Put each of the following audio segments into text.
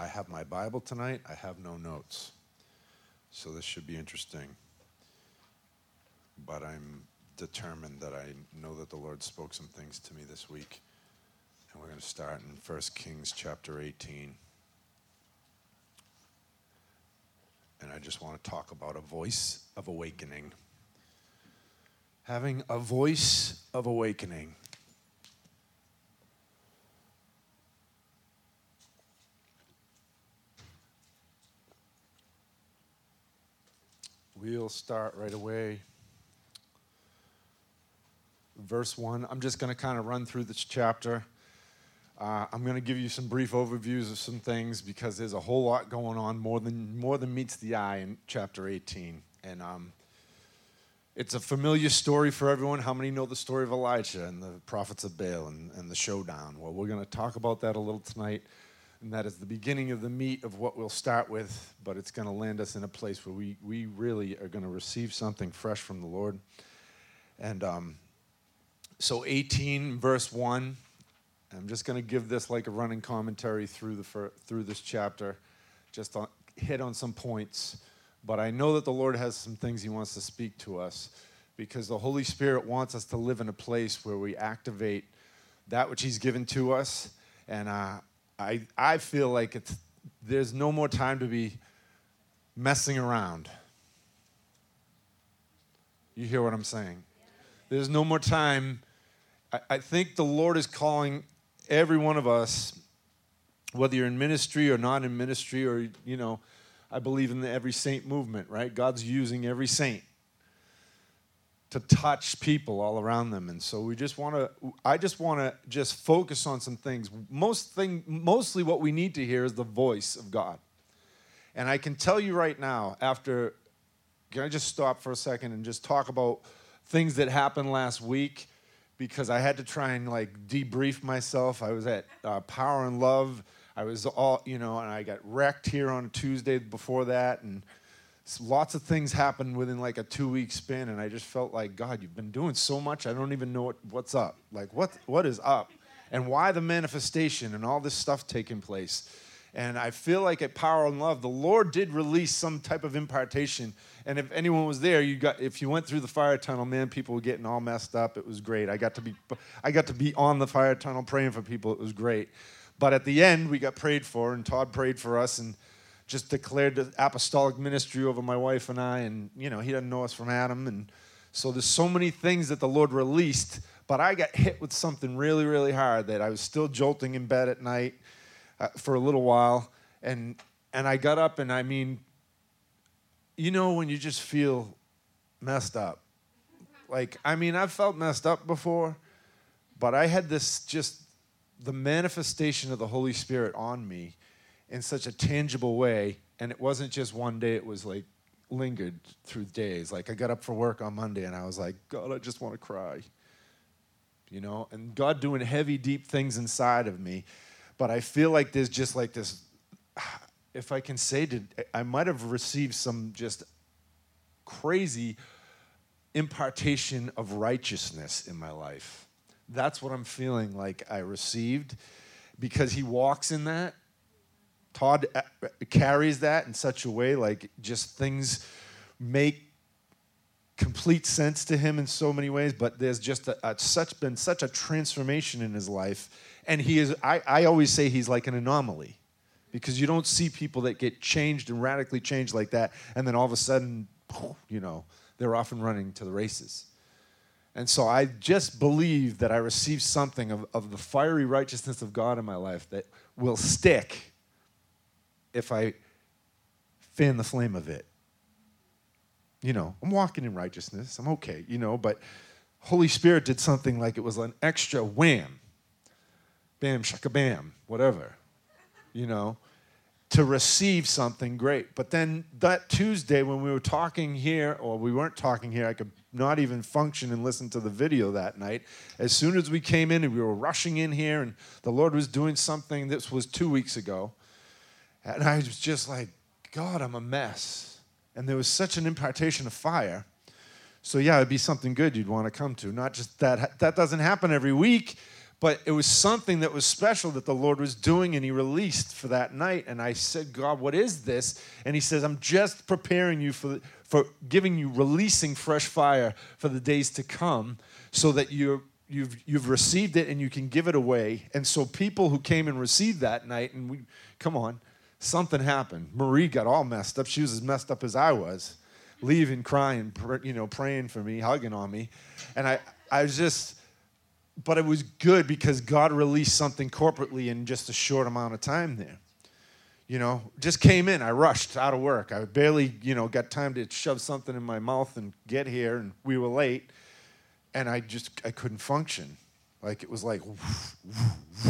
I have my Bible tonight, I have no notes. So this should be interesting. But I'm determined that I know that the Lord spoke some things to me this week. And we're going to start in 1 Kings chapter 18. And I just want to talk about a voice of awakening. Having a voice of awakening. We'll start right away. Verse 1. I'm just going to kind of run through this chapter. Uh, I'm going to give you some brief overviews of some things because there's a whole lot going on more than more than meets the eye in chapter 18, and um, it's a familiar story for everyone. How many know the story of Elijah and the prophets of Baal and, and the showdown? Well, we're going to talk about that a little tonight, and that is the beginning of the meat of what we'll start with. But it's going to land us in a place where we we really are going to receive something fresh from the Lord, and um, so 18 verse 1 I'm just going to give this like a running commentary through the through this chapter, just on, hit on some points. But I know that the Lord has some things He wants to speak to us, because the Holy Spirit wants us to live in a place where we activate that which He's given to us. And uh, I I feel like it's there's no more time to be messing around. You hear what I'm saying? There's no more time. I think the Lord is calling every one of us, whether you're in ministry or not in ministry, or, you know, I believe in the every saint movement, right? God's using every saint to touch people all around them. And so we just want to, I just want to just focus on some things. Most thing, mostly what we need to hear is the voice of God. And I can tell you right now, after, can I just stop for a second and just talk about things that happened last week? because I had to try and like debrief myself. I was at uh, Power and Love. I was all, you know, and I got wrecked here on Tuesday before that. And lots of things happened within like a two week span. And I just felt like, God, you've been doing so much. I don't even know what, what's up. Like, what, what is up? And why the manifestation and all this stuff taking place? And I feel like at Power and Love, the Lord did release some type of impartation. And if anyone was there, you got if you went through the fire tunnel, man, people were getting all messed up. It was great. I got to be I got to be on the fire tunnel praying for people. It was great. But at the end, we got prayed for, and Todd prayed for us and just declared the apostolic ministry over my wife and I. And you know, he doesn't know us from Adam. And so there's so many things that the Lord released. But I got hit with something really, really hard that I was still jolting in bed at night uh, for a little while, and and I got up and I mean, you know when you just feel messed up. Like I mean, I've felt messed up before, but I had this just the manifestation of the Holy Spirit on me in such a tangible way, and it wasn't just one day. It was like lingered through days. Like I got up for work on Monday and I was like, God, I just want to cry. You know, and God doing heavy, deep things inside of me but I feel like there's just like this. If I can say, to, I might have received some just crazy impartation of righteousness in my life. That's what I'm feeling like I received because he walks in that. Todd uh, carries that in such a way, like just things make complete sense to him in so many ways, but there's just a, a such been such a transformation in his life and he is, I, I always say he's like an anomaly because you don't see people that get changed and radically changed like that, and then all of a sudden, you know, they're off and running to the races. And so I just believe that I received something of, of the fiery righteousness of God in my life that will stick if I fan the flame of it. You know, I'm walking in righteousness. I'm okay, you know, but Holy Spirit did something like it was an extra wham bam, shaka bam, whatever, you know, to receive something great. But then that Tuesday when we were talking here, or we weren't talking here, I could not even function and listen to the video that night. As soon as we came in and we were rushing in here and the Lord was doing something, this was two weeks ago. And I was just like, God, I'm a mess. And there was such an impartation of fire. So yeah, it'd be something good you'd want to come to. Not just that that doesn't happen every week, but it was something that was special that the Lord was doing and He released for that night. And I said, God, what is this? And He says, I'm just preparing you for, for giving you, releasing fresh fire for the days to come so that you're. You've, you've received it and you can give it away. And so, people who came and received that night, and we, come on, something happened. Marie got all messed up. She was as messed up as I was, leaving, crying, you know, praying for me, hugging on me. And I, I was just, but it was good because God released something corporately in just a short amount of time there. You know, just came in. I rushed out of work. I barely, you know, got time to shove something in my mouth and get here, and we were late. And I just, I couldn't function. Like it was like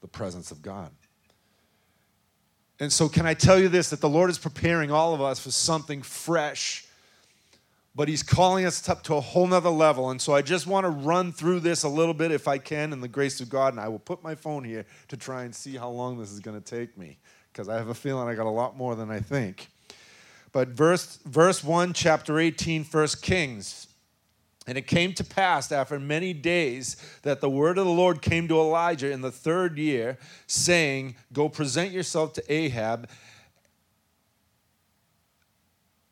the presence of God. And so, can I tell you this that the Lord is preparing all of us for something fresh but he's calling us up to a whole nother level. And so I just want to run through this a little bit if I can in the grace of God. And I will put my phone here to try and see how long this is going to take me because I have a feeling I got a lot more than I think. But verse, verse 1, chapter 18, 1 Kings. And it came to pass after many days that the word of the Lord came to Elijah in the third year, saying, Go present yourself to Ahab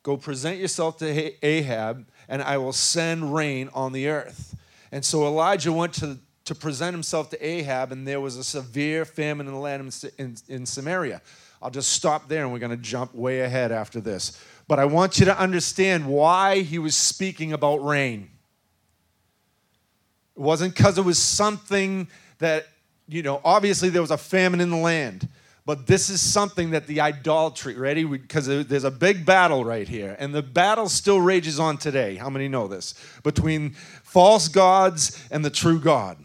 Go present yourself to Ahab, and I will send rain on the earth. And so Elijah went to, to present himself to Ahab, and there was a severe famine in the land in, in Samaria. I'll just stop there, and we're going to jump way ahead after this. But I want you to understand why he was speaking about rain. It wasn't because it was something that, you know, obviously there was a famine in the land. But this is something that the idolatry, ready? Because there's a big battle right here. And the battle still rages on today. How many know this? Between false gods and the true God.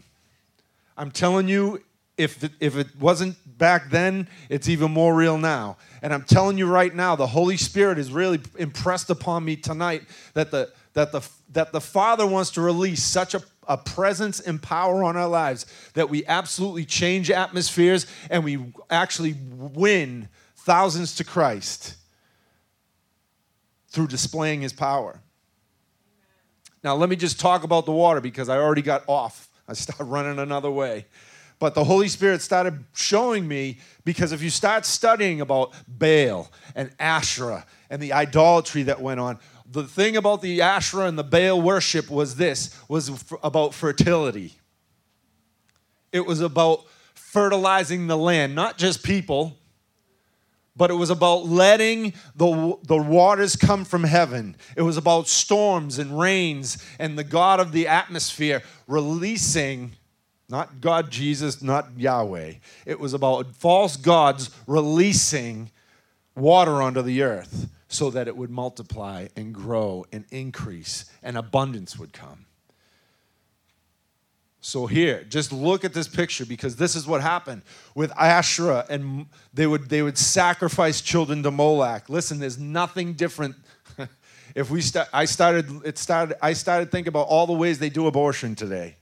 I'm telling you, if it, if it wasn't back then, it's even more real now. And I'm telling you right now, the Holy Spirit is really impressed upon me tonight that the, that the, that the Father wants to release such a a presence and power on our lives that we absolutely change atmospheres and we actually win thousands to Christ through displaying his power. Now, let me just talk about the water because I already got off. I started running another way. But the Holy Spirit started showing me because if you start studying about Baal and Asherah and the idolatry that went on, the thing about the Asherah and the Baal worship was this was about fertility. It was about fertilizing the land, not just people, but it was about letting the, the waters come from heaven. It was about storms and rains and the God of the atmosphere releasing, not God Jesus, not Yahweh. It was about false gods releasing water onto the earth so that it would multiply and grow and increase and abundance would come. So here, just look at this picture because this is what happened with Asherah and they would they would sacrifice children to Moloch. Listen, there's nothing different. if we start I started it started I started thinking about all the ways they do abortion today.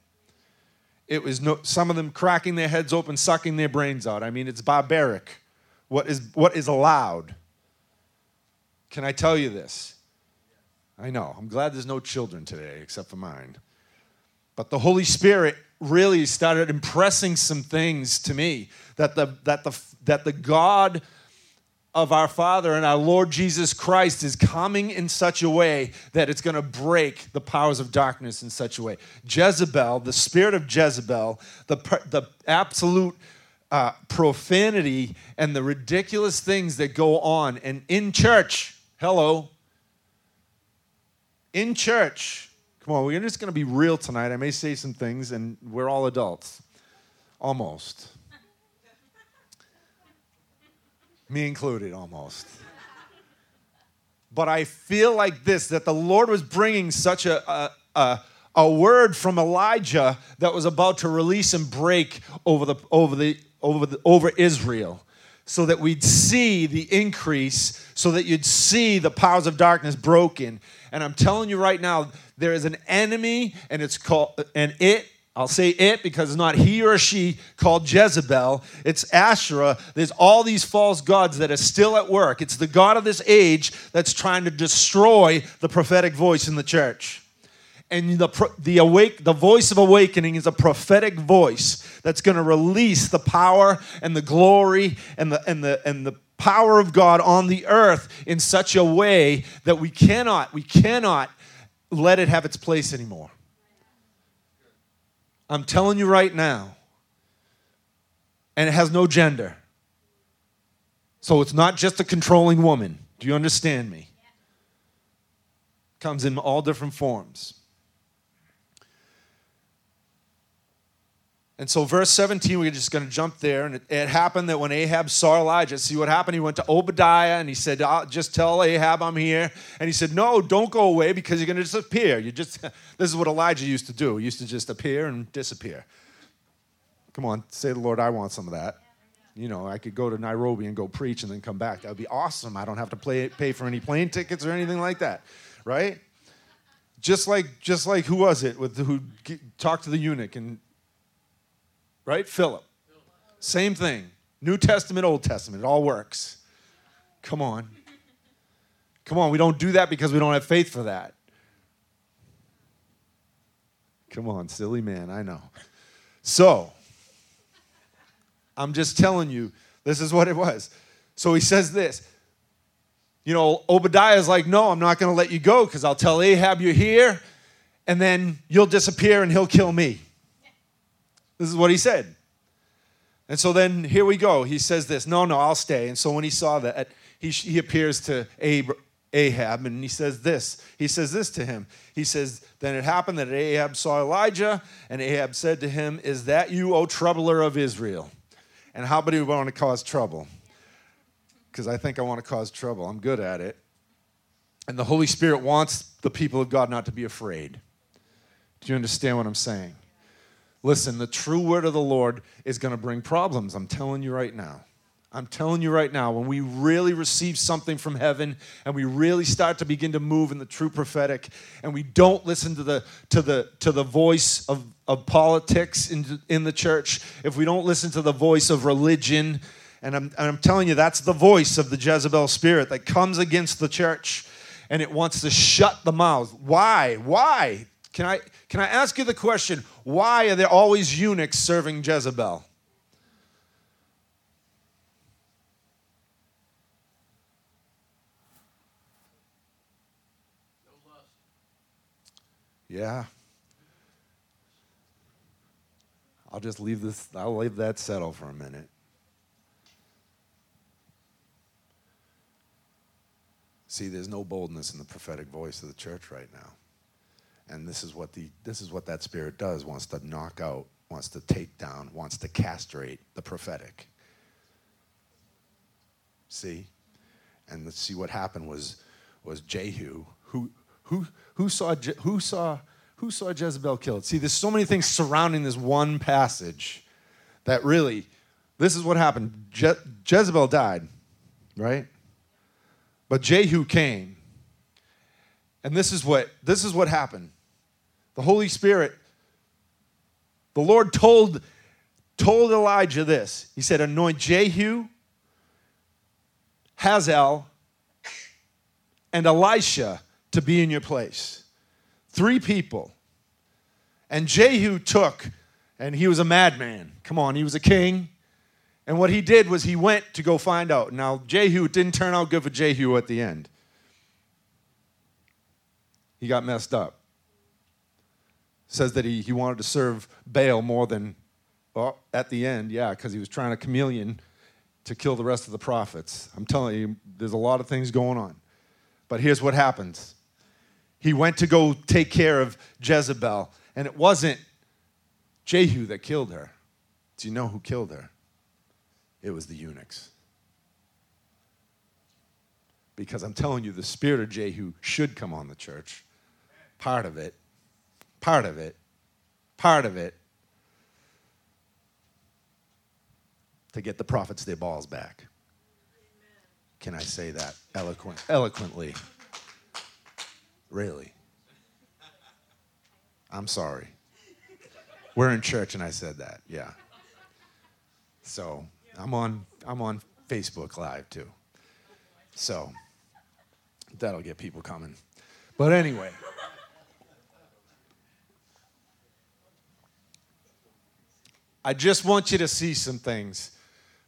It was no, some of them cracking their heads open, sucking their brains out. I mean, it's barbaric. What is what is allowed? Can I tell you this? I know. I'm glad there's no children today except for mine. But the Holy Spirit really started impressing some things to me that the, that the, that the God of our Father and our Lord Jesus Christ is coming in such a way that it's going to break the powers of darkness in such a way. Jezebel, the spirit of Jezebel, the, the absolute uh, profanity and the ridiculous things that go on, and in church, Hello. In church. Come on, we're just going to be real tonight. I may say some things, and we're all adults. Almost. Me included, almost. But I feel like this that the Lord was bringing such a, a, a a word from Elijah that was about to release and break over the over the over the over Israel so that we'd see the increase, so that you'd see the powers of darkness broken. And I'm telling you right now, there is an enemy, and it's called, and it, I'll say it because it's not he or she called Jezebel. It's Asherah. There's all these false gods that are still at work. It's the God of this age that's trying to destroy the prophetic voice in the church. And the, the, awake, the voice of awakening is a prophetic voice that's going to release the power and the glory and the, and, the, and the power of God on the earth in such a way that we cannot, we cannot let it have its place anymore. I'm telling you right now. And it has no gender. So it's not just a controlling woman. Do you understand me? Comes in all different forms. And so, verse 17, we're just going to jump there. And it, it, happened that when Ahab saw Elijah, see what happened? He went to Obadiah and he said, Just tell Ahab I'm here. And he said, No, don't go away because you're going to disappear. You just, this is what Elijah used to do. He used to just appear and disappear. Come on, say the Lord, I want some of that. You know, I could go to Nairobi and go preach and then come back. That would be awesome. I don't have to play, pay for any plane tickets or anything like that, right? Just like, just like who was it with who talked to the eunuch and right? Philip. Same thing. New Testament, Old Testament, it all works. Come on. Come on, we don't do that because we don't have faith for that. Come on, silly man, I know. So, I'm just telling you, this is what it was. So he says this. You know, Obadiah is like, No, I'm not going to let you go because I'll tell Ahab you're here, and then you'll disappear and he'll kill me. This is what he said. And so then here we go. He says this No, no, I'll stay. And so when he saw that, he, he appears to Ab- Ahab and he says this. He says this to him. He says, Then it happened that Ahab saw Elijah, and Ahab said to him, Is that you, O troubler of Israel? And how about you want to cause trouble? Because I think I want to cause trouble. I'm good at it. And the Holy Spirit wants the people of God not to be afraid. Do you understand what I'm saying? Listen, the true word of the Lord is going to bring problems. I'm telling you right now. I'm telling you right now, when we really receive something from heaven and we really start to begin to move in the true prophetic and we don't listen to the, to the, to the voice of, of politics in, in the church, if we don't listen to the voice of religion, and I'm, and I'm telling you, that's the voice of the Jezebel spirit that comes against the church and it wants to shut the mouth. Why? Why? Can I, can I ask you the question why are there always eunuchs serving Jezebel? Yeah. I'll just leave this, I'll leave that settle for a minute. See, there's no boldness in the prophetic voice of the church right now. And this is what the this is what that spirit does, wants to knock out, wants to take down, wants to castrate the prophetic. See? And let's see what happened was was Jehu who who who saw who saw who saw Jezebel killed? See, there's so many things surrounding this one passage that really this is what happened. Je- Jezebel died, right? But Jehu came. And this is what this is what happened the Holy Spirit, the Lord told, told Elijah this. He said, Anoint Jehu, Hazael, and Elisha to be in your place. Three people. And Jehu took, and he was a madman. Come on, he was a king. And what he did was he went to go find out. Now, Jehu, it didn't turn out good for Jehu at the end. He got messed up says that he, he wanted to serve Baal more than, well, at the end, yeah, because he was trying to chameleon to kill the rest of the prophets. I'm telling you, there's a lot of things going on. But here's what happens he went to go take care of Jezebel, and it wasn't Jehu that killed her. Do you know who killed her? It was the eunuchs. Because I'm telling you, the spirit of Jehu should come on the church. Part of it part of it, part of it, to get the prophets their balls back. Can I say that eloquent, eloquently? Really? I'm sorry. We're in church and I said that. Yeah. So I'm on I'm on Facebook Live too. So that'll get people coming. But anyway. I just want you to see some things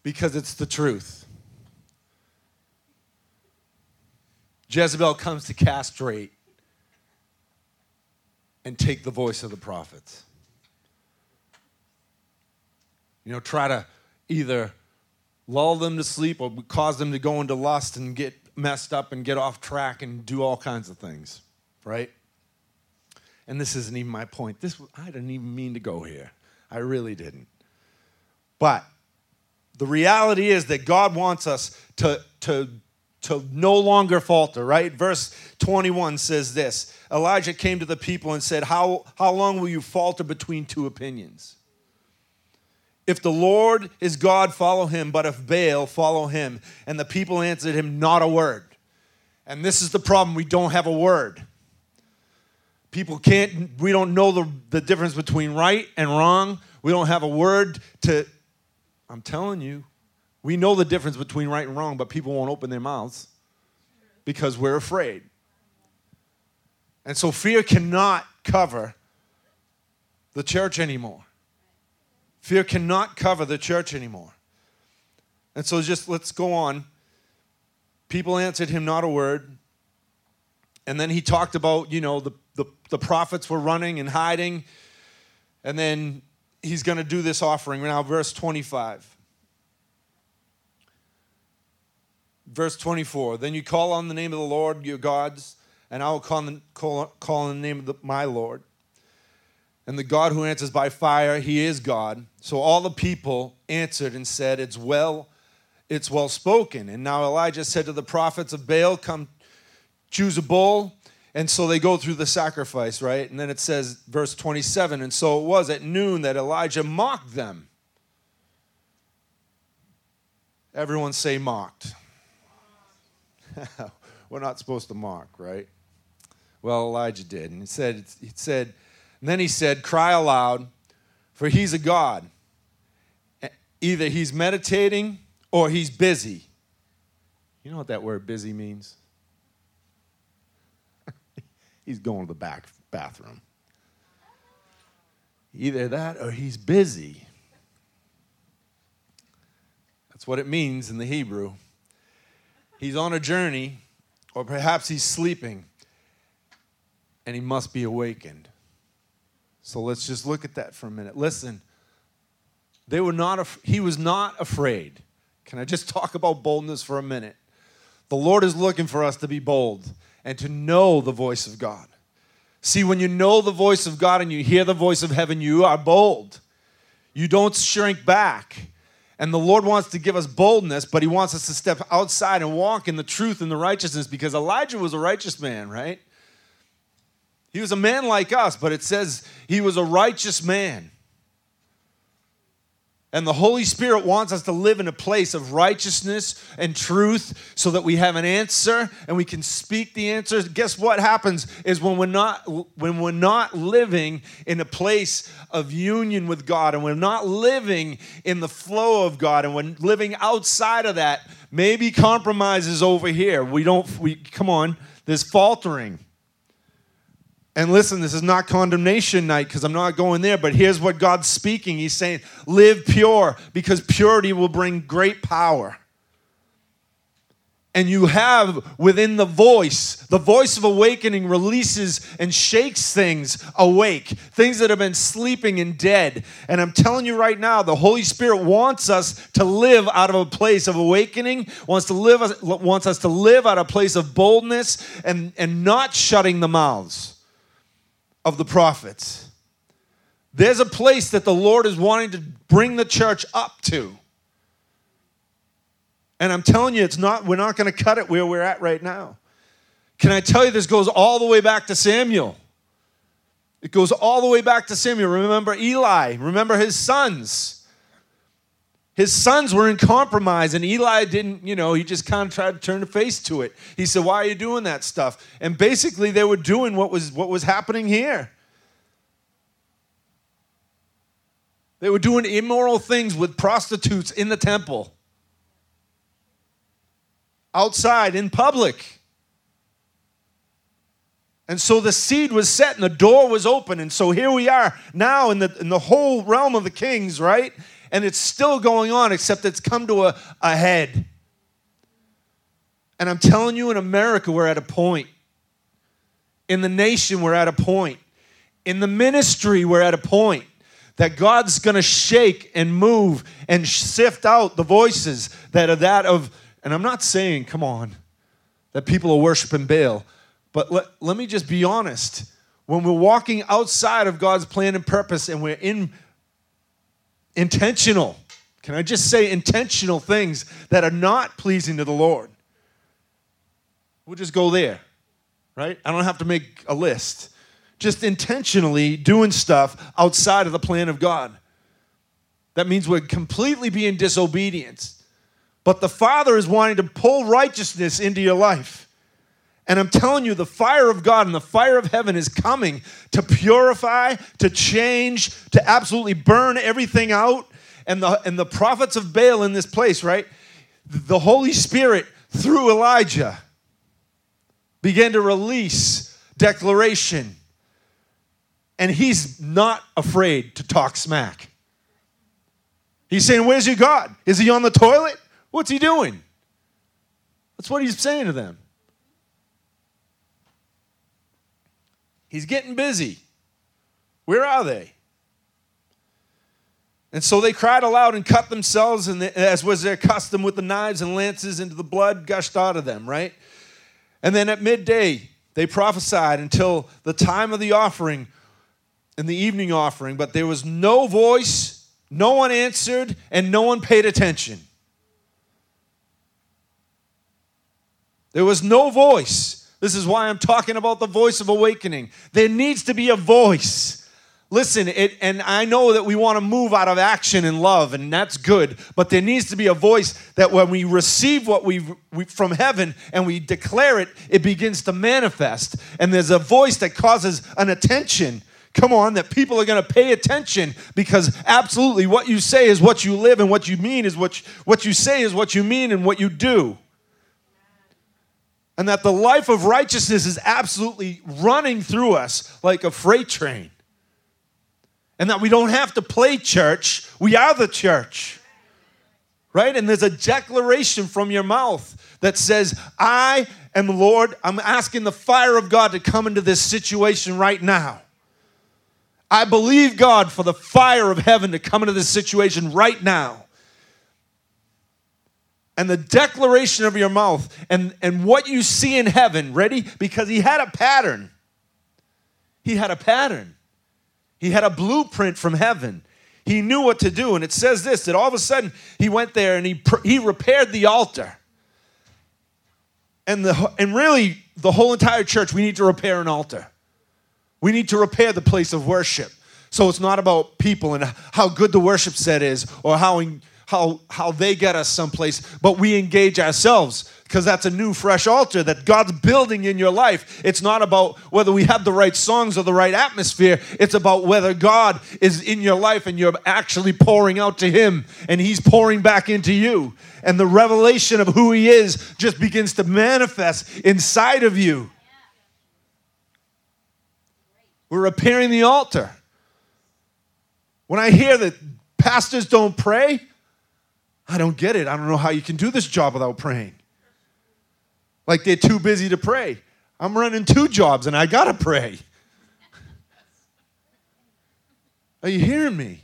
because it's the truth. Jezebel comes to castrate and take the voice of the prophets. You know, try to either lull them to sleep or cause them to go into lust and get messed up and get off track and do all kinds of things, right? And this isn't even my point. This I didn't even mean to go here. I really didn't. But the reality is that God wants us to, to, to no longer falter, right? Verse 21 says this Elijah came to the people and said, How, how long will you falter between two opinions? If the Lord is God, follow him, but if Baal, follow him. And the people answered him, Not a word. And this is the problem we don't have a word. People can't, we don't know the, the difference between right and wrong. We don't have a word to, I'm telling you, we know the difference between right and wrong, but people won't open their mouths because we're afraid. And so fear cannot cover the church anymore. Fear cannot cover the church anymore. And so just let's go on. People answered him not a word. And then he talked about, you know, the, the, the prophets were running and hiding. And then he's going to do this offering. Now, verse 25. Verse 24. Then you call on the name of the Lord your gods, and I will call, on, call, call on the name of the, my Lord and the God who answers by fire, he is God. So all the people answered and said, It's well, it's well spoken. And now Elijah said to the prophets of Baal, Come choose a bull. And so they go through the sacrifice, right? And then it says, verse 27, and so it was at noon that Elijah mocked them. Everyone say mocked. We're not supposed to mock, right? Well, Elijah did. And he said, he said, then he said, Cry aloud, for he's a God. Either he's meditating or he's busy. You know what that word busy means? He's going to the back bathroom. Either that or he's busy. That's what it means in the Hebrew. He's on a journey, or perhaps he's sleeping, and he must be awakened. So let's just look at that for a minute. Listen, they were not af- he was not afraid. Can I just talk about boldness for a minute? The Lord is looking for us to be bold and to know the voice of God. See, when you know the voice of God and you hear the voice of heaven, you are bold. You don't shrink back. And the Lord wants to give us boldness, but He wants us to step outside and walk in the truth and the righteousness because Elijah was a righteous man, right? He was a man like us, but it says he was a righteous man. And the Holy Spirit wants us to live in a place of righteousness and truth so that we have an answer and we can speak the answers. Guess what happens is when we're not when we're not living in a place of union with God and we're not living in the flow of God and we're living outside of that, maybe compromises over here. We don't we come on, there's faltering. And listen, this is not condemnation night because I'm not going there, but here's what God's speaking. He's saying, live pure because purity will bring great power. And you have within the voice, the voice of awakening releases and shakes things awake, things that have been sleeping and dead. And I'm telling you right now, the Holy Spirit wants us to live out of a place of awakening, wants to live wants us to live out of a place of boldness and, and not shutting the mouths of the prophets. There's a place that the Lord is wanting to bring the church up to. And I'm telling you, it's not, we're not going to cut it where we're at right now. Can I tell you, this goes all the way back to Samuel. It goes all the way back to Samuel. Remember Eli, remember his sons. His sons were in compromise, and Eli didn't, you know, he just kind of tried to turn the face to it. He said, Why are you doing that stuff? And basically, they were doing what was, what was happening here. They were doing immoral things with prostitutes in the temple, outside, in public. And so the seed was set and the door was open. And so here we are now in the, in the whole realm of the kings, right? And it's still going on, except it's come to a, a head. And I'm telling you, in America, we're at a point. In the nation, we're at a point. In the ministry, we're at a point that God's going to shake and move and sift out the voices that are that of, and I'm not saying, come on, that people are worshiping Baal, but let, let me just be honest. When we're walking outside of God's plan and purpose and we're in intentional, can I just say intentional things that are not pleasing to the Lord? We'll just go there, right? I don't have to make a list. Just intentionally doing stuff outside of the plan of God. That means we're completely being disobedient. But the Father is wanting to pull righteousness into your life. And I'm telling you, the fire of God and the fire of heaven is coming to purify, to change, to absolutely burn everything out. And the, and the prophets of Baal in this place, right? The Holy Spirit, through Elijah, began to release declaration. And he's not afraid to talk smack. He's saying, Where's your God? Is he on the toilet? What's he doing? That's what he's saying to them. He's getting busy. Where are they? And so they cried aloud and cut themselves, and as was their custom, with the knives and lances into the blood gushed out of them, right? And then at midday, they prophesied until the time of the offering and the evening offering, but there was no voice, no one answered, and no one paid attention. There was no voice. This is why I'm talking about the voice of awakening. There needs to be a voice. Listen, it, and I know that we want to move out of action and love, and that's good, but there needs to be a voice that when we receive what we, from heaven and we declare it, it begins to manifest. And there's a voice that causes an attention. Come on, that people are going to pay attention because absolutely what you say is what you live, and what you mean is what you, what you say is what you mean, and what you do and that the life of righteousness is absolutely running through us like a freight train. And that we don't have to play church, we are the church. Right? And there's a declaration from your mouth that says, I am Lord. I'm asking the fire of God to come into this situation right now. I believe God for the fire of heaven to come into this situation right now and the declaration of your mouth and, and what you see in heaven, ready? Because he had a pattern. He had a pattern. He had a blueprint from heaven. He knew what to do. And it says this that all of a sudden he went there and he, he repaired the altar. And, the, and really, the whole entire church, we need to repair an altar. We need to repair the place of worship. So it's not about people and how good the worship set is or how how, how they get us someplace, but we engage ourselves because that's a new, fresh altar that God's building in your life. It's not about whether we have the right songs or the right atmosphere. It's about whether God is in your life and you're actually pouring out to Him and He's pouring back into you. And the revelation of who He is just begins to manifest inside of you. We're repairing the altar. When I hear that pastors don't pray, I don't get it. I don't know how you can do this job without praying. Like they're too busy to pray. I'm running two jobs and I got to pray. Are you hearing me?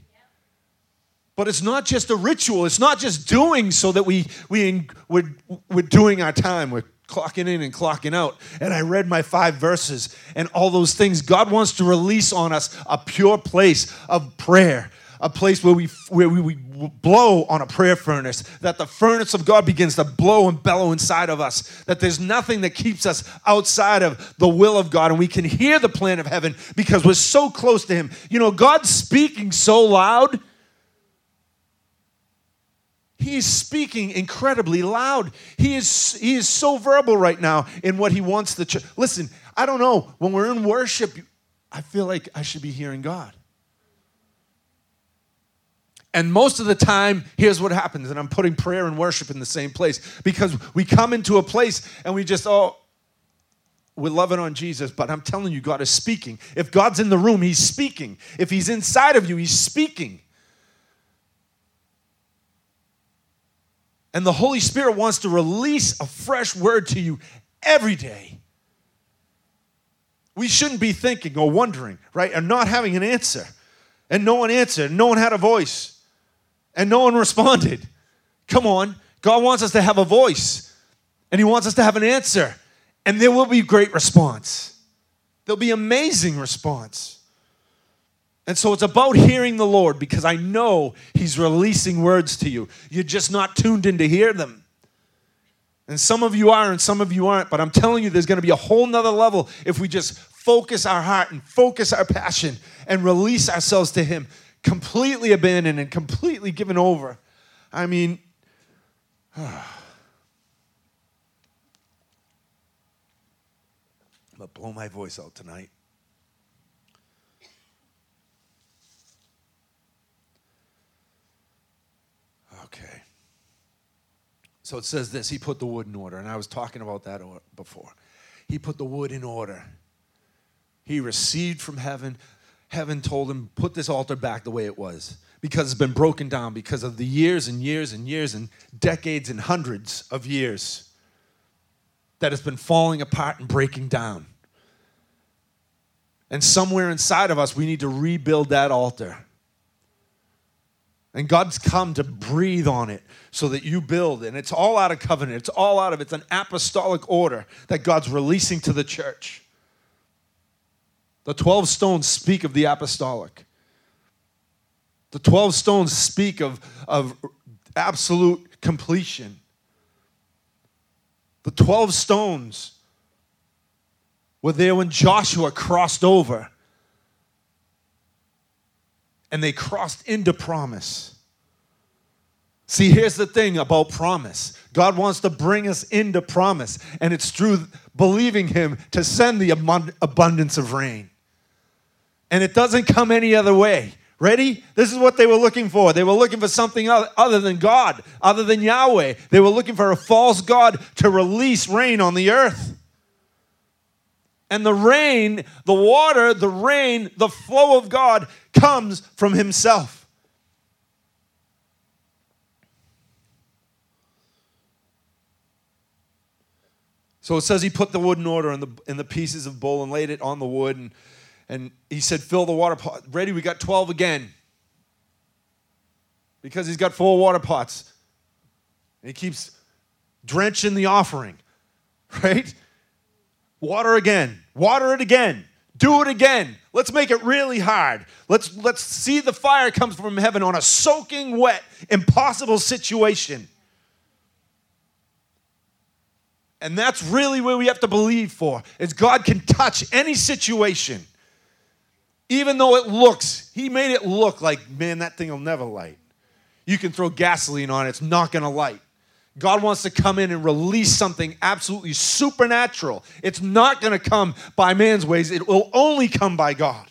But it's not just a ritual. It's not just doing so that we, we, we're, we're doing our time. We're clocking in and clocking out. And I read my five verses and all those things. God wants to release on us a pure place of prayer a place where we where we, we blow on a prayer furnace that the furnace of god begins to blow and bellow inside of us that there's nothing that keeps us outside of the will of god and we can hear the plan of heaven because we're so close to him you know god's speaking so loud he is speaking incredibly loud. He is, he is so verbal right now in what he wants the church. Listen, I don't know. When we're in worship, I feel like I should be hearing God. And most of the time, here's what happens, and I'm putting prayer and worship in the same place because we come into a place and we just, oh, we're loving on Jesus, but I'm telling you, God is speaking. If God's in the room, He's speaking. If He's inside of you, He's speaking. And the Holy Spirit wants to release a fresh word to you every day. We shouldn't be thinking or wondering, right? And not having an answer. And no one answered, no one had a voice, and no one responded. Come on. God wants us to have a voice, and He wants us to have an answer, and there will be great response. There'll be amazing response. And so it's about hearing the Lord because I know He's releasing words to you. You're just not tuned in to hear them. And some of you are and some of you aren't, but I'm telling you, there's going to be a whole nother level if we just focus our heart and focus our passion and release ourselves to Him, completely abandoned and completely given over. I mean, to blow my voice out tonight. Okay. So it says this He put the wood in order, and I was talking about that before. He put the wood in order. He received from heaven. Heaven told him, put this altar back the way it was because it's been broken down because of the years and years and years and decades and hundreds of years that has been falling apart and breaking down. And somewhere inside of us, we need to rebuild that altar. And God's come to breathe on it so that you build. And it's all out of covenant. It's all out of it's an apostolic order that God's releasing to the church. The 12 stones speak of the apostolic. The 12 stones speak of, of absolute completion. The 12 stones were there when Joshua crossed over and they crossed into promise. See, here's the thing about promise God wants to bring us into promise, and it's through believing Him to send the abundance of rain. And it doesn't come any other way. Ready? This is what they were looking for. They were looking for something other than God, other than Yahweh. They were looking for a false God to release rain on the earth. And the rain, the water, the rain, the flow of God comes from Himself. So it says he put the wood in order in the, in the pieces of bowl and laid it on the wood. And, and he said, Fill the water pot. Ready? We got 12 again. Because he's got four water pots. And he keeps drenching the offering, right? Water again. Water it again. Do it again. Let's make it really hard. Let's, let's see the fire comes from heaven on a soaking wet, impossible situation. And that's really where we have to believe for is God can touch any situation. Even though it looks, he made it look like, man, that thing will never light. You can throw gasoline on it, it's not gonna light. God wants to come in and release something absolutely supernatural. It's not to come by man's ways, it will only come by God.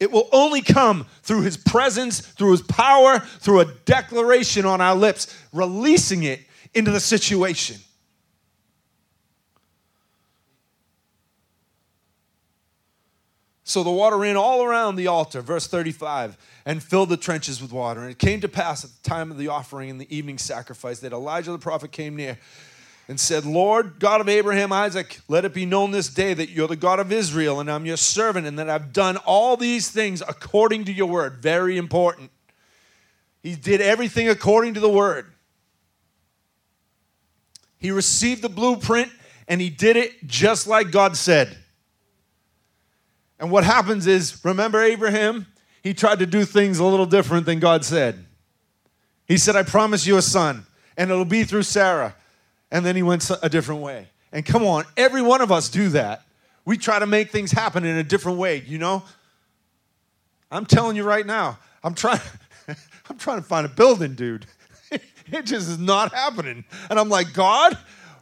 It will only come through his presence, through his power, through a declaration on our lips, releasing it into the situation. So the water ran all around the altar, verse 35, and filled the trenches with water. And it came to pass at the time of the offering and the evening sacrifice that Elijah the prophet came near and said, Lord, God of Abraham, Isaac, let it be known this day that you're the God of Israel, and I'm your servant, and that I've done all these things according to your word. Very important. He did everything according to the word. He received the blueprint, and he did it just like God said. And what happens is, remember Abraham? He tried to do things a little different than God said. He said, I promise you a son, and it'll be through Sarah. And then he went a different way. And come on, every one of us do that. We try to make things happen in a different way, you know? I'm telling you right now, I'm trying I'm trying to find a building, dude. it just is not happening. And I'm like, God,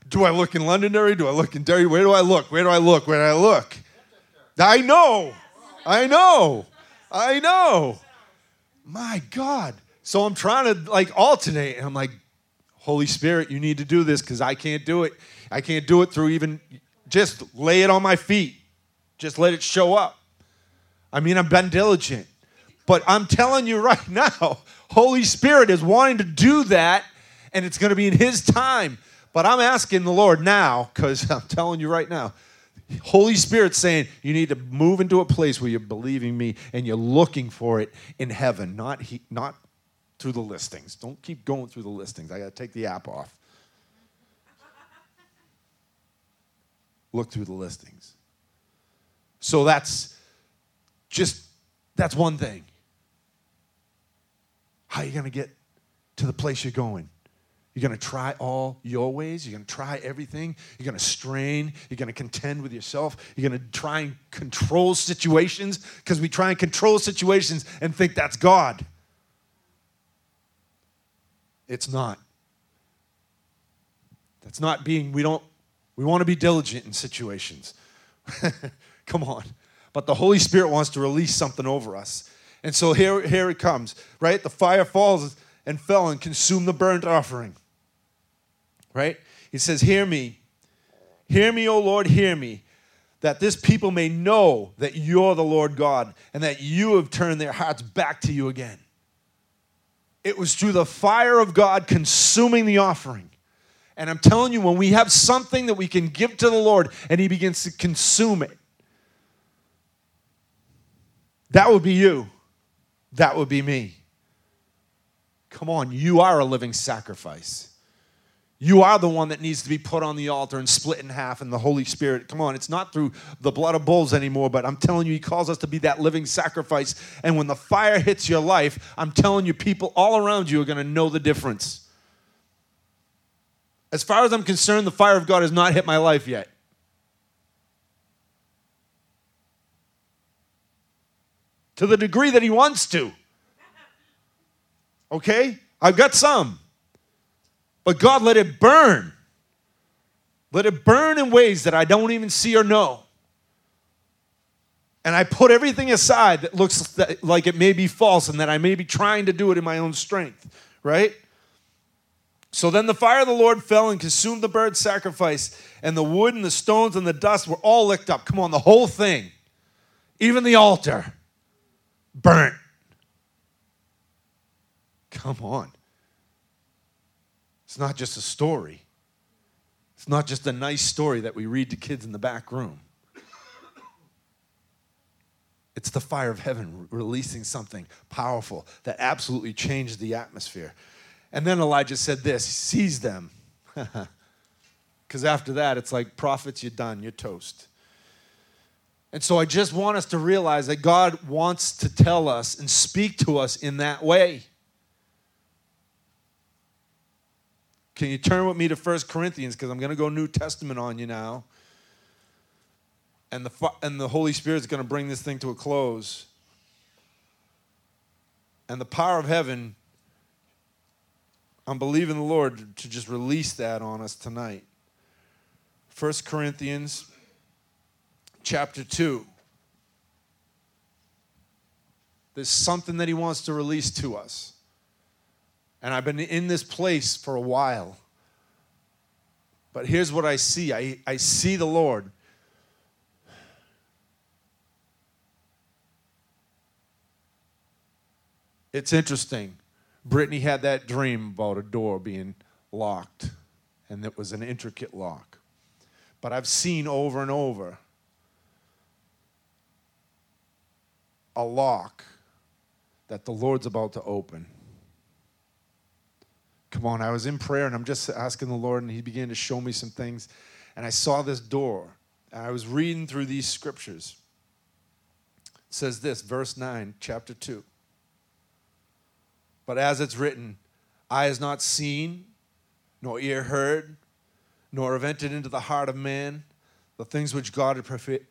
do I look in Londonderry? Do I look in Derry? Where do I look? Where do I look? Where do I look? I know. I know. I know. My God. So I'm trying to like alternate. And I'm like, Holy Spirit, you need to do this because I can't do it. I can't do it through even Just lay it on my feet. Just let it show up. I mean, I've been diligent. But I'm telling you right now, Holy Spirit is wanting to do that, and it's going to be in His time. But I'm asking the Lord now, because I'm telling you right now, Holy Spirit saying you need to move into a place where you're believing me and you're looking for it in heaven, not he, not through the listings. Don't keep going through the listings. I got to take the app off. Look through the listings. So that's just that's one thing. How are you going to get to the place you're going? You're going to try all your ways. You're going to try everything. You're going to strain. You're going to contend with yourself. You're going to try and control situations because we try and control situations and think that's God. It's not. That's not being, we don't, we want to be diligent in situations. Come on. But the Holy Spirit wants to release something over us. And so here, here it comes, right? The fire falls and fell and consumed the burnt offering right? He says, Hear me. Hear me, O Lord, hear me, that this people may know that you're the Lord God and that you have turned their hearts back to you again. It was through the fire of God consuming the offering. And I'm telling you, when we have something that we can give to the Lord and He begins to consume it, that would be you. That would be me. Come on, you are a living sacrifice. You are the one that needs to be put on the altar and split in half and the Holy Spirit. Come on, it's not through the blood of bulls anymore, but I'm telling you, He calls us to be that living sacrifice. And when the fire hits your life, I'm telling you, people all around you are going to know the difference. As far as I'm concerned, the fire of God has not hit my life yet. To the degree that He wants to. Okay? I've got some. But God, let it burn. Let it burn in ways that I don't even see or know. And I put everything aside that looks like it may be false and that I may be trying to do it in my own strength, right? So then the fire of the Lord fell and consumed the burnt sacrifice, and the wood and the stones and the dust were all licked up. Come on, the whole thing, even the altar, burnt. Come on. It's not just a story. It's not just a nice story that we read to kids in the back room. It's the fire of heaven releasing something powerful that absolutely changed the atmosphere. And then Elijah said this seize them. Because after that, it's like, prophets, you're done, you're toast. And so I just want us to realize that God wants to tell us and speak to us in that way. Can you turn with me to First Corinthians? Because I'm going to go New Testament on you now. And the, and the Holy Spirit is going to bring this thing to a close. And the power of heaven, I'm believing the Lord to just release that on us tonight. First Corinthians chapter 2. There's something that he wants to release to us. And I've been in this place for a while. But here's what I see I, I see the Lord. It's interesting. Brittany had that dream about a door being locked, and it was an intricate lock. But I've seen over and over a lock that the Lord's about to open. Come on, I was in prayer and I'm just asking the Lord, and He began to show me some things. And I saw this door, and I was reading through these scriptures. It says this, verse 9, chapter 2. But as it's written, eye has not seen, nor ear heard, nor have entered into the heart of man the things which God had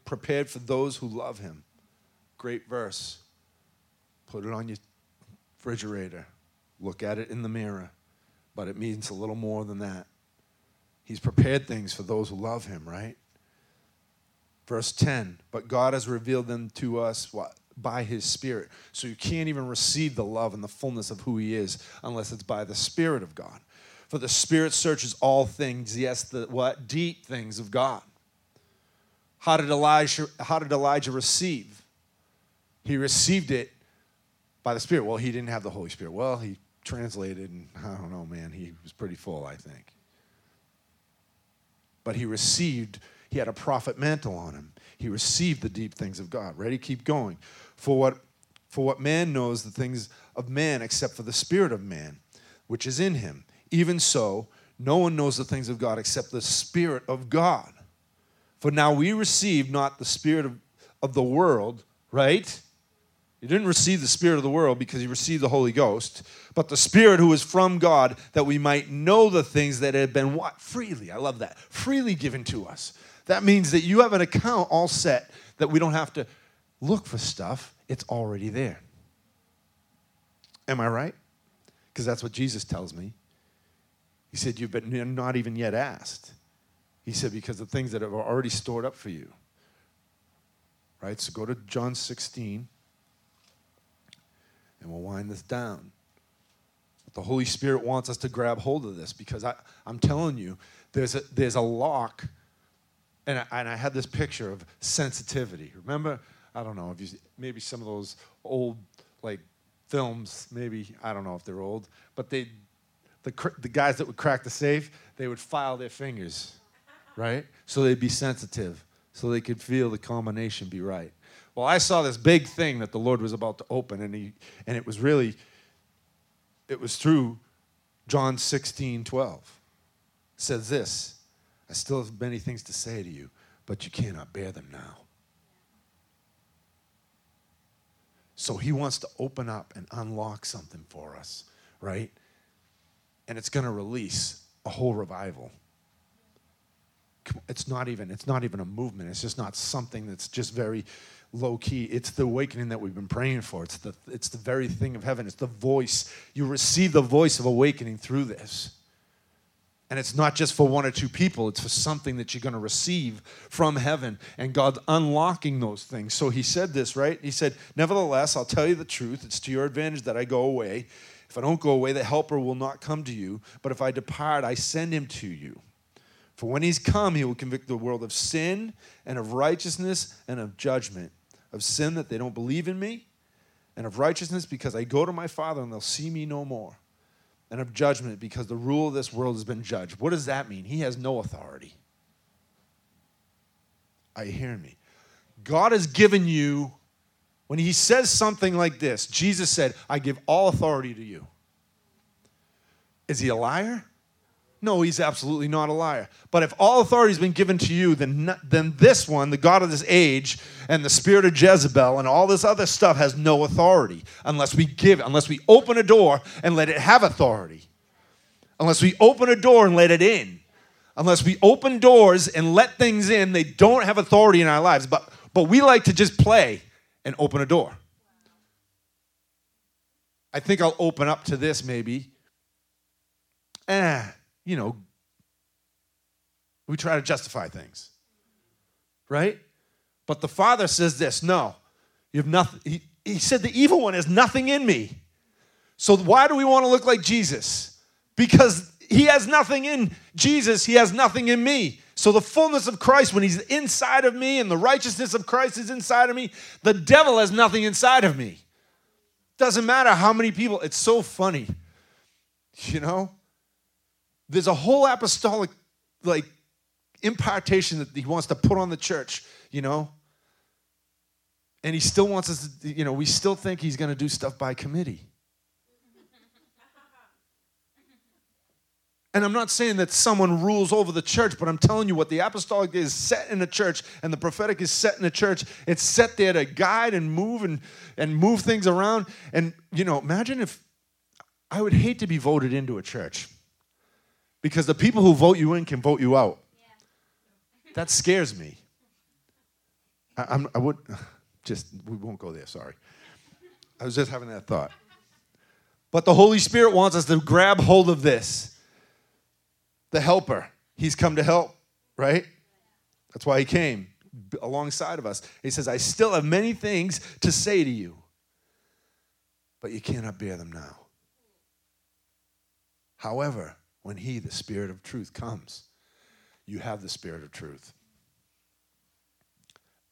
prepared for those who love him. Great verse. Put it on your refrigerator. Look at it in the mirror but it means a little more than that. He's prepared things for those who love him, right? Verse 10, but God has revealed them to us what? by his spirit. So you can't even receive the love and the fullness of who he is unless it's by the spirit of God. For the spirit searches all things, yes, the what? Deep things of God. How did Elijah, how did Elijah receive? He received it by the Spirit. Well, he didn't have the Holy Spirit. Well, he translated, and I don't know, man, he was pretty full, I think. But he received, he had a prophet mantle on him. He received the deep things of God. Ready? Keep going. For what, for what man knows the things of man except for the Spirit of man, which is in him. Even so, no one knows the things of God except the Spirit of God. For now we receive not the Spirit of, of the world, right? You didn't receive the Spirit of the world because you received the Holy Ghost, but the Spirit who is from God that we might know the things that have been what? Freely. I love that. Freely given to us. That means that you have an account all set that we don't have to look for stuff, it's already there. Am I right? Because that's what Jesus tells me. He said, You've been not even yet asked. He said, Because the things that are already stored up for you. Right? So go to John 16 and we'll wind this down. But the Holy Spirit wants us to grab hold of this because I, I'm telling you, there's a, there's a lock, and I, and I had this picture of sensitivity. Remember, I don't know if you maybe some of those old like films, maybe I don't know if they're old, but they the the guys that would crack the safe, they would file their fingers, right? So they'd be sensitive, so they could feel the combination be right. Well, I saw this big thing that the Lord was about to open, and he and it was really it was through John 16, 12. It says this I still have many things to say to you, but you cannot bear them now. So he wants to open up and unlock something for us, right? And it's going to release a whole revival it's not even it's not even a movement it's just not something that's just very low key. It's the awakening that we've been praying for. It's the, it's the very thing of heaven. It's the voice. You receive the voice of awakening through this. And it's not just for one or two people, it's for something that you're going to receive from heaven. And God's unlocking those things. So he said this, right? He said, Nevertheless, I'll tell you the truth. It's to your advantage that I go away. If I don't go away, the helper will not come to you. But if I depart, I send him to you. For when he's come, he will convict the world of sin and of righteousness and of judgment of sin that they don't believe in me, and of righteousness because I go to my Father and they'll see me no more, and of judgment because the rule of this world has been judged. What does that mean? He has no authority. Are you hearing me? God has given you, when He says something like this, Jesus said, I give all authority to you. Is He a liar? No, he's absolutely not a liar. But if all authority has been given to you, then, then this one, the God of this age, and the spirit of Jezebel, and all this other stuff has no authority unless we give, unless we open a door and let it have authority. Unless we open a door and let it in. Unless we open doors and let things in, they don't have authority in our lives. But, but we like to just play and open a door. I think I'll open up to this maybe. Eh you know, we try to justify things. Right? But the Father says this no, you have nothing. He, he said, the evil one has nothing in me. So why do we want to look like Jesus? Because he has nothing in Jesus, he has nothing in me. So the fullness of Christ, when he's inside of me and the righteousness of Christ is inside of me, the devil has nothing inside of me. Doesn't matter how many people, it's so funny. You know? There's a whole apostolic like impartation that he wants to put on the church, you know. And he still wants us to, you know, we still think he's going to do stuff by committee. And I'm not saying that someone rules over the church, but I'm telling you what the apostolic is set in the church and the prophetic is set in the church. It's set there to guide and move and, and move things around. And, you know, imagine if I would hate to be voted into a church because the people who vote you in can vote you out. That scares me. I, I'm, I would just, we won't go there, sorry. I was just having that thought. But the Holy Spirit wants us to grab hold of this. The helper. He's come to help, right? That's why he came alongside of us. He says, I still have many things to say to you, but you cannot bear them now. However, when He, the Spirit of truth, comes, you have the Spirit of truth.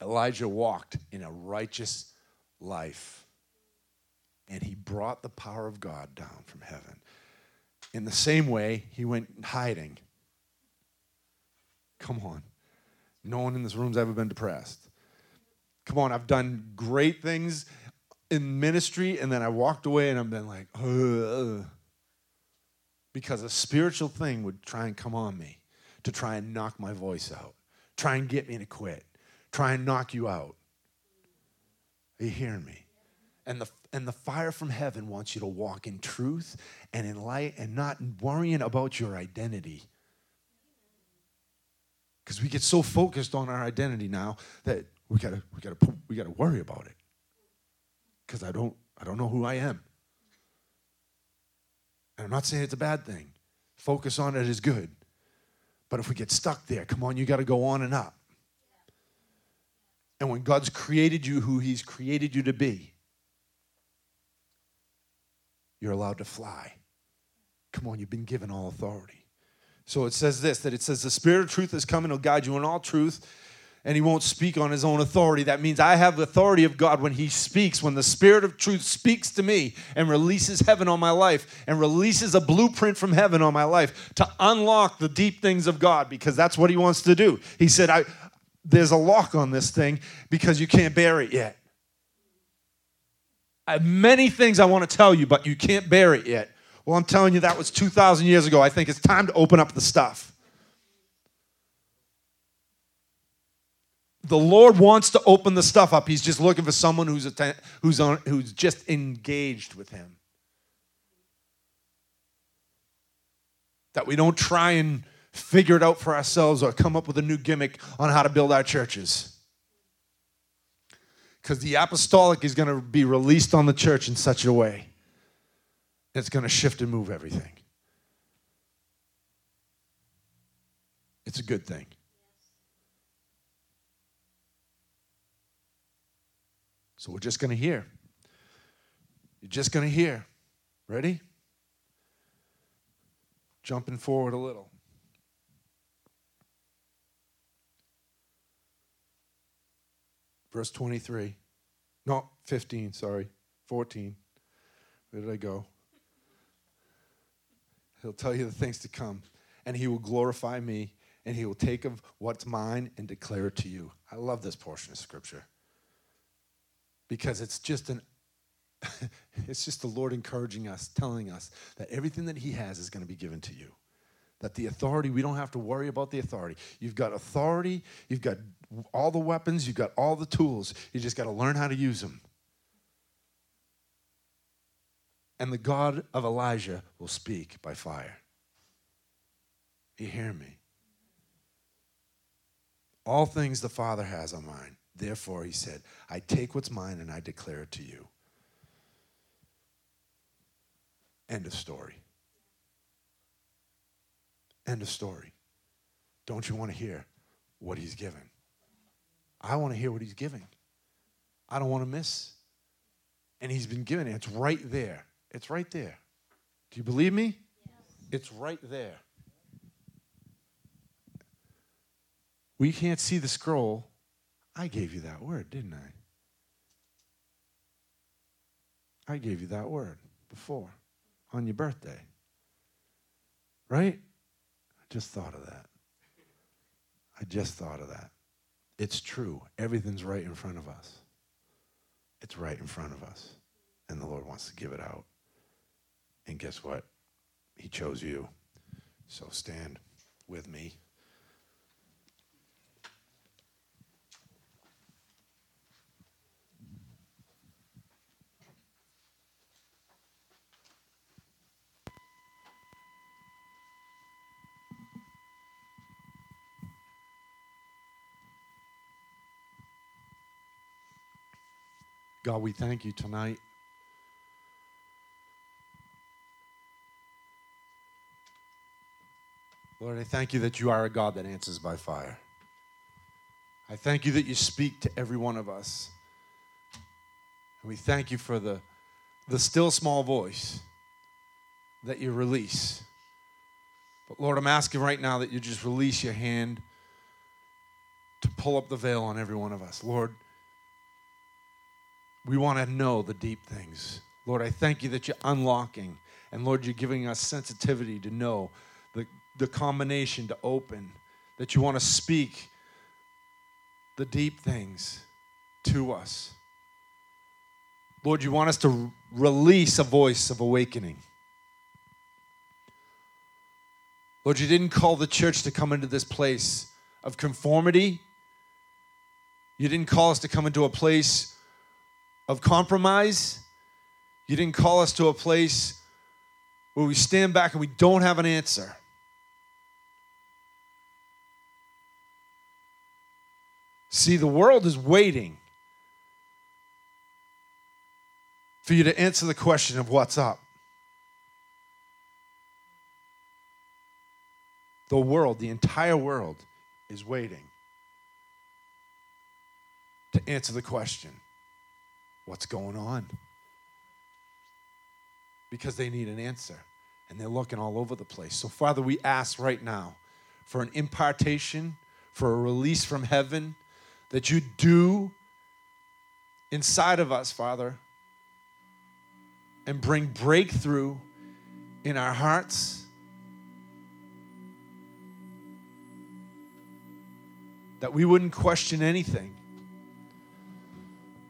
Elijah walked in a righteous life. And he brought the power of God down from heaven. In the same way, he went hiding. Come on. No one in this room's ever been depressed. Come on, I've done great things in ministry, and then I walked away and I've been like, Ugh. Because a spiritual thing would try and come on me to try and knock my voice out, try and get me to quit, try and knock you out. Are you hearing me? And the, and the fire from heaven wants you to walk in truth and in light and not worrying about your identity. Because we get so focused on our identity now that we gotta, we gotta, we gotta worry about it. Because I don't, I don't know who I am. And I'm not saying it's a bad thing. Focus on it is good. But if we get stuck there, come on, you got to go on and up. And when God's created you who He's created you to be, you're allowed to fly. Come on, you've been given all authority. So it says this that it says, The Spirit of truth is coming, will guide you in all truth and he won't speak on his own authority. That means I have the authority of God when he speaks. When the Spirit of truth speaks to me and releases heaven on my life and releases a blueprint from heaven on my life to unlock the deep things of God because that's what he wants to do. He said, I, There's a lock on this thing because you can't bear it yet. I have many things I want to tell you, but you can't bear it yet. Well, I'm telling you, that was 2,000 years ago. I think it's time to open up the stuff. The Lord wants to open the stuff up. He's just looking for someone who's atten- who's on who's just engaged with him. That we don't try and figure it out for ourselves or come up with a new gimmick on how to build our churches. Because the apostolic is going to be released on the church in such a way it's going to shift and move everything. It's a good thing. So we're just going to hear. You're just going to hear. Ready? Jumping forward a little. Verse 23. No, 15, sorry. 14. Where did I go? He'll tell you the things to come, and he will glorify me, and he will take of what's mine and declare it to you. I love this portion of scripture because it's just an it's just the Lord encouraging us, telling us that everything that He has is going to be given to you. That the authority, we don't have to worry about the authority. You've got authority, you've got all the weapons, you've got all the tools. You just got to learn how to use them. And the God of Elijah will speak by fire. You hear me? All things the Father has are mine. Therefore, he said, I take what's mine and I declare it to you. End of story. End of story. Don't you want to hear what he's given? I want to hear what he's giving. I don't want to miss. And he's been given it. It's right there. It's right there. Do you believe me? Yes. It's right there. We can't see the scroll I gave you that word, didn't I? I gave you that word before on your birthday. Right? I just thought of that. I just thought of that. It's true. Everything's right in front of us. It's right in front of us. And the Lord wants to give it out. And guess what? He chose you. So stand with me. God, we thank you tonight. Lord, I thank you that you are a God that answers by fire. I thank you that you speak to every one of us. And we thank you for the, the still small voice that you release. But Lord, I'm asking right now that you just release your hand to pull up the veil on every one of us. Lord, we want to know the deep things. Lord, I thank you that you're unlocking. And Lord, you're giving us sensitivity to know the, the combination to open, that you want to speak the deep things to us. Lord, you want us to release a voice of awakening. Lord, you didn't call the church to come into this place of conformity. You didn't call us to come into a place of compromise. You didn't call us to a place where we stand back and we don't have an answer. See, the world is waiting for you to answer the question of what's up. The world, the entire world, is waiting to answer the question what's going on? Because they need an answer and they're looking all over the place. So, Father, we ask right now for an impartation, for a release from heaven that you do inside of us, Father, and bring breakthrough in our hearts. That we wouldn't question anything.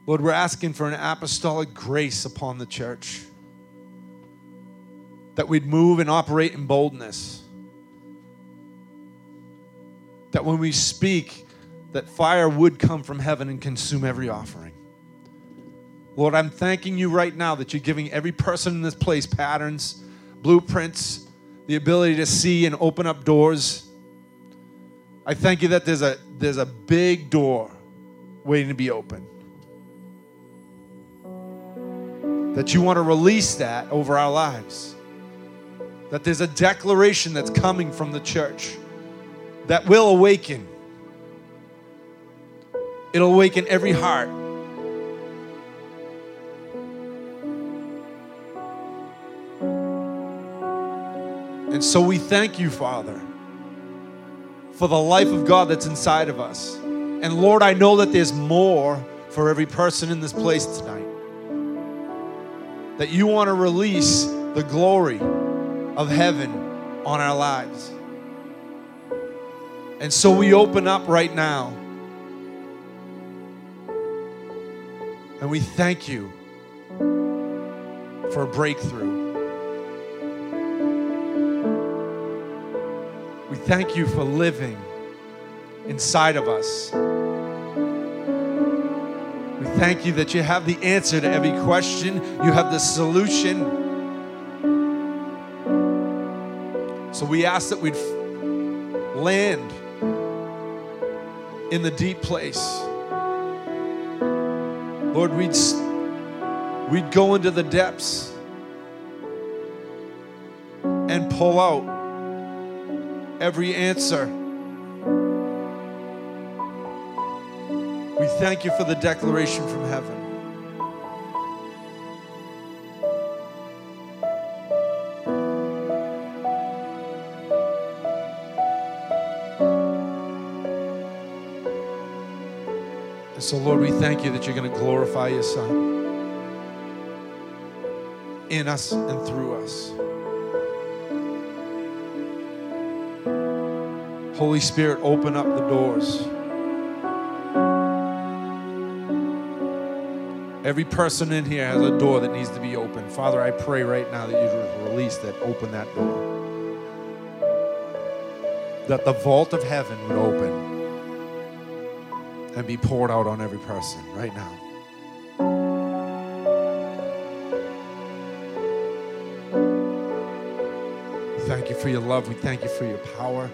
Lord, we're asking for an apostolic grace upon the church. That we'd move and operate in boldness. That when we speak, that fire would come from heaven and consume every offering. Lord, I'm thanking you right now that you're giving every person in this place patterns, blueprints, the ability to see and open up doors. I thank you that there's a there's a big door waiting to be opened. That you want to release that over our lives. That there's a declaration that's coming from the church that will awaken. It'll awaken every heart. And so we thank you, Father, for the life of God that's inside of us. And Lord, I know that there's more for every person in this place tonight. That you want to release the glory of heaven on our lives. And so we open up right now. And we thank you for a breakthrough. We thank you for living inside of us. Thank you that you have the answer to every question, you have the solution. So we ask that we'd land in the deep place. Lord, we'd, we'd go into the depths and pull out every answer. Thank you for the declaration from heaven. And so, Lord, we thank you that you're going to glorify your Son in us and through us. Holy Spirit, open up the doors. Every person in here has a door that needs to be opened. Father, I pray right now that you release that, open that door. That the vault of heaven would open and be poured out on every person right now. Thank you for your love. We thank you for your power.